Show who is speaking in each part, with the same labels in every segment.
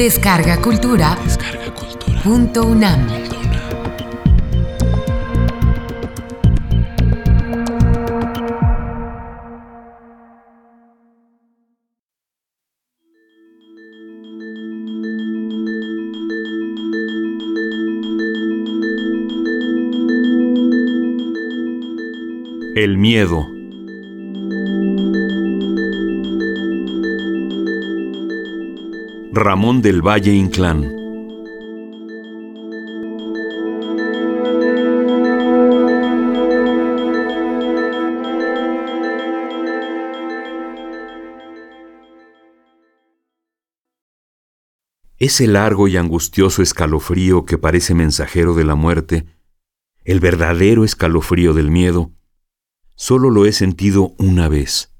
Speaker 1: Descarga Cultura. Punto UNAM.
Speaker 2: El miedo. Ramón del Valle Inclán. Ese largo y angustioso escalofrío que parece mensajero de la muerte, el verdadero escalofrío del miedo, solo lo he sentido una vez.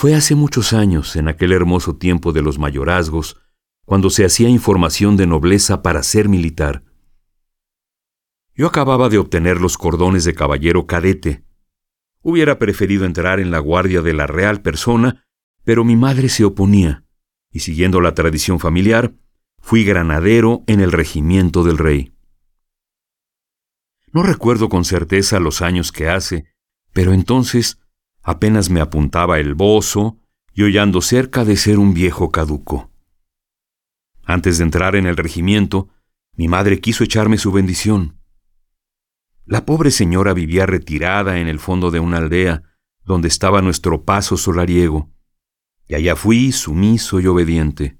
Speaker 2: Fue hace muchos años, en aquel hermoso tiempo de los mayorazgos, cuando se hacía información de nobleza para ser militar. Yo acababa de obtener los cordones de caballero cadete. Hubiera preferido entrar en la guardia de la real persona, pero mi madre se oponía, y siguiendo la tradición familiar, fui granadero en el regimiento del rey. No recuerdo con certeza los años que hace, pero entonces Apenas me apuntaba el bozo y hollando cerca de ser un viejo caduco. Antes de entrar en el regimiento, mi madre quiso echarme su bendición. La pobre señora vivía retirada en el fondo de una aldea donde estaba nuestro paso solariego, y allá fui sumiso y obediente.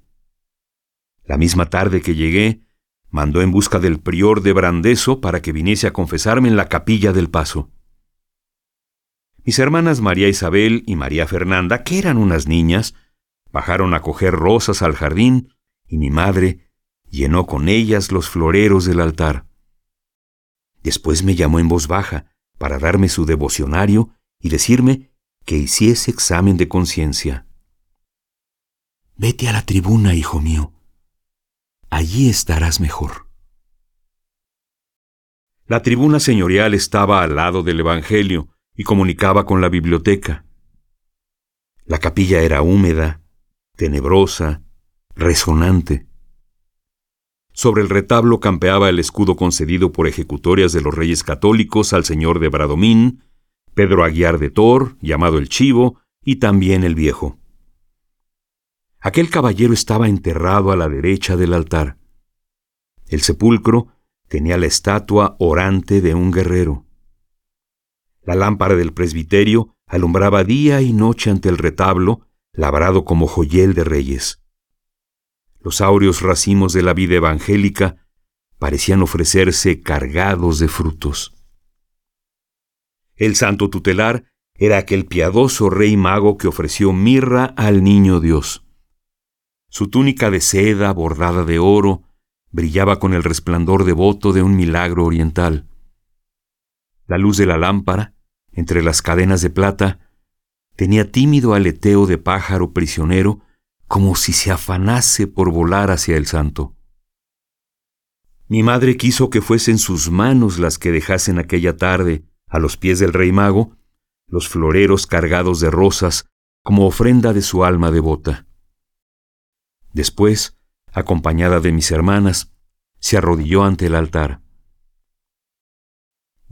Speaker 2: La misma tarde que llegué, mandó en busca del prior de Brandeso para que viniese a confesarme en la capilla del paso. Mis hermanas María Isabel y María Fernanda, que eran unas niñas, bajaron a coger rosas al jardín y mi madre llenó con ellas los floreros del altar. Después me llamó en voz baja para darme su devocionario y decirme que hiciese examen de conciencia. Vete a la tribuna, hijo mío. Allí estarás mejor. La tribuna señorial estaba al lado del Evangelio, y comunicaba con la biblioteca. La capilla era húmeda, tenebrosa, resonante. Sobre el retablo campeaba el escudo concedido por ejecutorias de los reyes católicos al señor de Bradomín, Pedro Aguiar de Tor, llamado el Chivo, y también el Viejo. Aquel caballero estaba enterrado a la derecha del altar. El sepulcro tenía la estatua orante de un guerrero. La lámpara del presbiterio alumbraba día y noche ante el retablo, labrado como joyel de reyes. Los áureos racimos de la vida evangélica parecían ofrecerse cargados de frutos. El santo tutelar era aquel piadoso rey mago que ofreció mirra al niño Dios. Su túnica de seda bordada de oro brillaba con el resplandor devoto de un milagro oriental. La luz de la lámpara, entre las cadenas de plata, tenía tímido aleteo de pájaro prisionero, como si se afanase por volar hacia el santo. Mi madre quiso que fuesen sus manos las que dejasen aquella tarde, a los pies del rey mago, los floreros cargados de rosas como ofrenda de su alma devota. Después, acompañada de mis hermanas, se arrodilló ante el altar.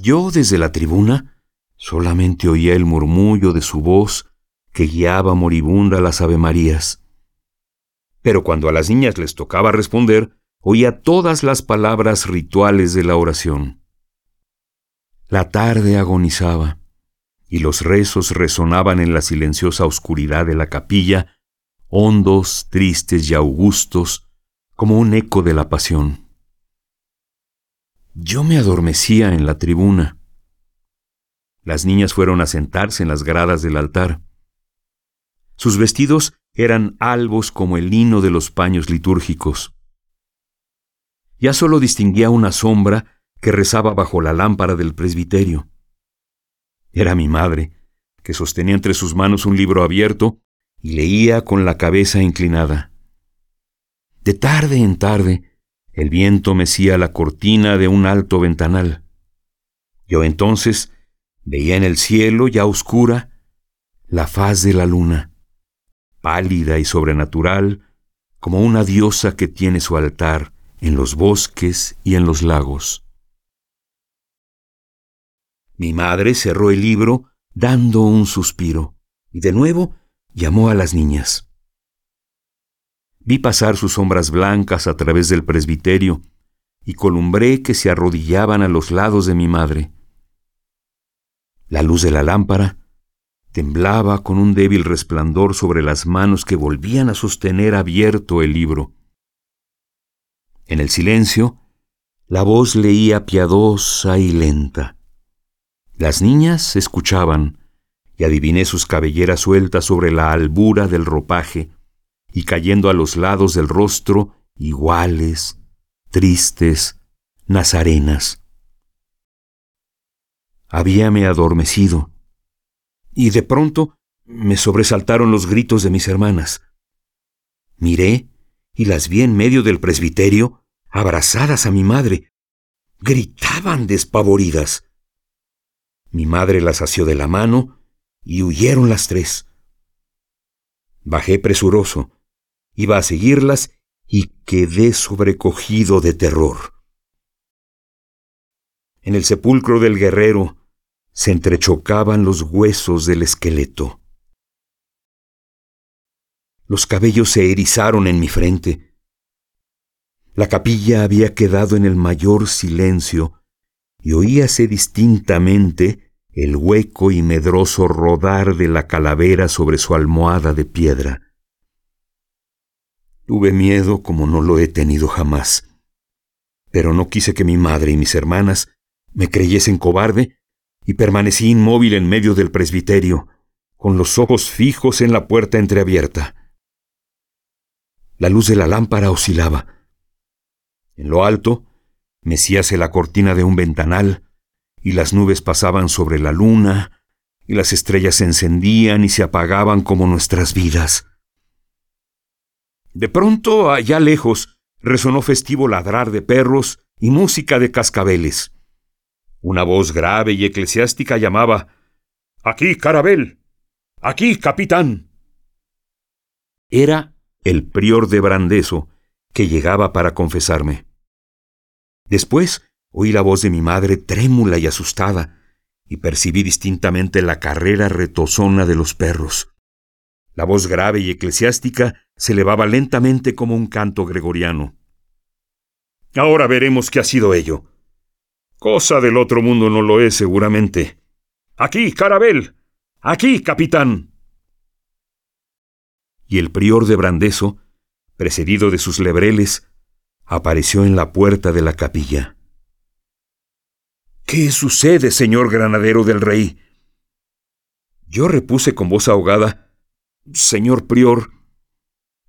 Speaker 2: Yo desde la tribuna solamente oía el murmullo de su voz que guiaba moribunda las avemarías. Pero cuando a las niñas les tocaba responder, oía todas las palabras rituales de la oración. La tarde agonizaba, y los rezos resonaban en la silenciosa oscuridad de la capilla, hondos, tristes y augustos, como un eco de la pasión. Yo me adormecía en la tribuna. Las niñas fueron a sentarse en las gradas del altar. Sus vestidos eran albos como el lino de los paños litúrgicos. Ya solo distinguía una sombra que rezaba bajo la lámpara del presbiterio. Era mi madre, que sostenía entre sus manos un libro abierto y leía con la cabeza inclinada. De tarde en tarde, el viento mecía la cortina de un alto ventanal. Yo entonces veía en el cielo ya oscura la faz de la luna, pálida y sobrenatural, como una diosa que tiene su altar en los bosques y en los lagos. Mi madre cerró el libro dando un suspiro y de nuevo llamó a las niñas. Vi pasar sus sombras blancas a través del presbiterio y columbré que se arrodillaban a los lados de mi madre. La luz de la lámpara temblaba con un débil resplandor sobre las manos que volvían a sostener abierto el libro. En el silencio, la voz leía piadosa y lenta. Las niñas escuchaban, y adiviné sus cabelleras sueltas sobre la albura del ropaje y cayendo a los lados del rostro iguales, tristes, nazarenas. Habíame adormecido, y de pronto me sobresaltaron los gritos de mis hermanas. Miré y las vi en medio del presbiterio, abrazadas a mi madre. Gritaban despavoridas. Mi madre las asió de la mano y huyeron las tres. Bajé presuroso, iba a seguirlas y quedé sobrecogido de terror. En el sepulcro del guerrero se entrechocaban los huesos del esqueleto. Los cabellos se erizaron en mi frente. La capilla había quedado en el mayor silencio y oíase distintamente el hueco y medroso rodar de la calavera sobre su almohada de piedra. Tuve miedo como no lo he tenido jamás, pero no quise que mi madre y mis hermanas me creyesen cobarde y permanecí inmóvil en medio del presbiterio, con los ojos fijos en la puerta entreabierta. La luz de la lámpara oscilaba. En lo alto, mecíase la cortina de un ventanal, y las nubes pasaban sobre la luna, y las estrellas se encendían y se apagaban como nuestras vidas. De pronto, allá lejos, resonó festivo ladrar de perros y música de cascabeles. Una voz grave y eclesiástica llamaba Aquí, Carabel. Aquí, capitán. Era el prior de Brandeso, que llegaba para confesarme. Después Oí la voz de mi madre trémula y asustada, y percibí distintamente la carrera retozona de los perros. La voz grave y eclesiástica se elevaba lentamente como un canto gregoriano. Ahora veremos qué ha sido ello. Cosa del otro mundo no lo es seguramente. Aquí, Carabel. Aquí, capitán. Y el prior de Brandeso, precedido de sus lebreles, apareció en la puerta de la capilla. ¿Qué sucede, señor granadero del rey? Yo repuse con voz ahogada, Señor prior,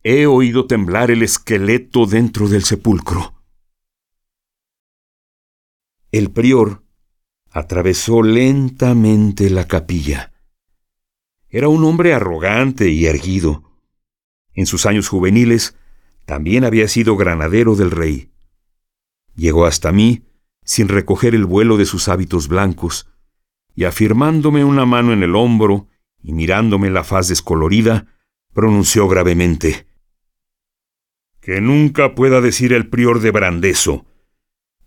Speaker 2: he oído temblar el esqueleto dentro del sepulcro. El prior atravesó lentamente la capilla. Era un hombre arrogante y erguido. En sus años juveniles también había sido granadero del rey. Llegó hasta mí, sin recoger el vuelo de sus hábitos blancos, y afirmándome una mano en el hombro y mirándome la faz descolorida, pronunció gravemente Que nunca pueda decir el prior de Brandeso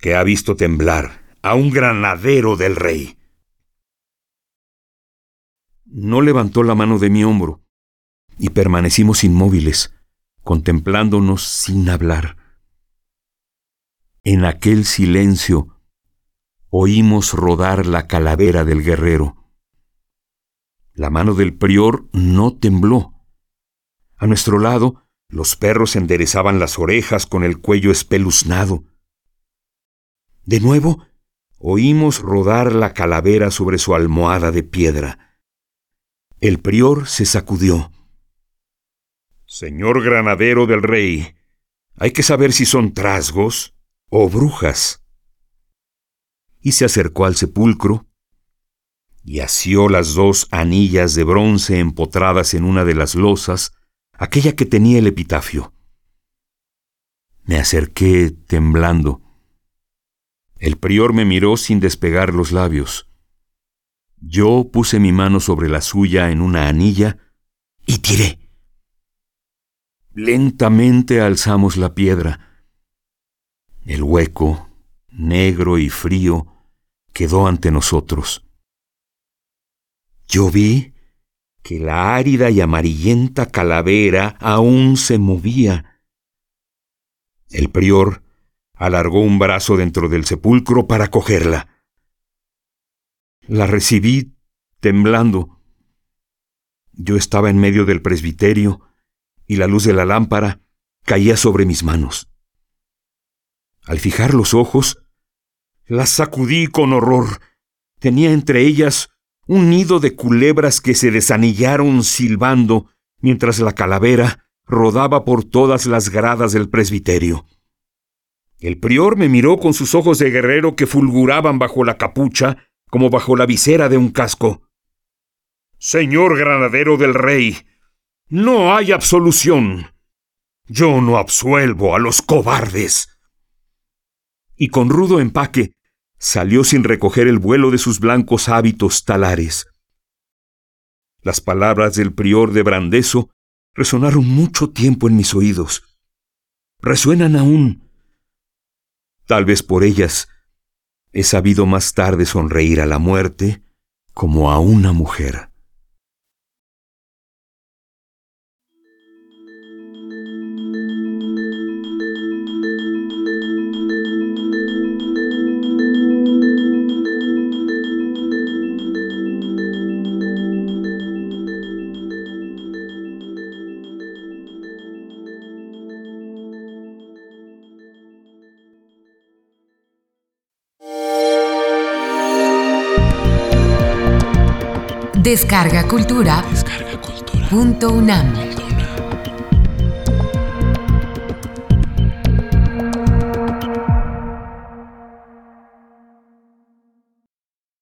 Speaker 2: que ha visto temblar a un granadero del rey. No levantó la mano de mi hombro, y permanecimos inmóviles, contemplándonos sin hablar. En aquel silencio oímos rodar la calavera del guerrero. La mano del prior no tembló. A nuestro lado, los perros enderezaban las orejas con el cuello espeluznado. De nuevo, oímos rodar la calavera sobre su almohada de piedra. El prior se sacudió. Señor granadero del rey, hay que saber si son trasgos o brujas y se acercó al sepulcro y asió las dos anillas de bronce empotradas en una de las losas, aquella que tenía el epitafio. Me acerqué temblando. El prior me miró sin despegar los labios. Yo puse mi mano sobre la suya en una anilla y tiré. Lentamente alzamos la piedra. El hueco, negro y frío, quedó ante nosotros. Yo vi que la árida y amarillenta calavera aún se movía. El prior alargó un brazo dentro del sepulcro para cogerla. La recibí temblando. Yo estaba en medio del presbiterio y la luz de la lámpara caía sobre mis manos. Al fijar los ojos, las sacudí con horror. Tenía entre ellas un nido de culebras que se desanillaron silbando mientras la calavera rodaba por todas las gradas del presbiterio. El prior me miró con sus ojos de guerrero que fulguraban bajo la capucha como bajo la visera de un casco. Señor granadero del rey, no hay absolución. Yo no absuelvo a los cobardes. Y con rudo empaque salió sin recoger el vuelo de sus blancos hábitos talares. Las palabras del prior de Brandeso resonaron mucho tiempo en mis oídos. Resuenan aún. Tal vez por ellas he sabido más tarde sonreír a la muerte como a una mujer.
Speaker 1: Descarga Cultura. Descarga Cultura. Punto UNAM.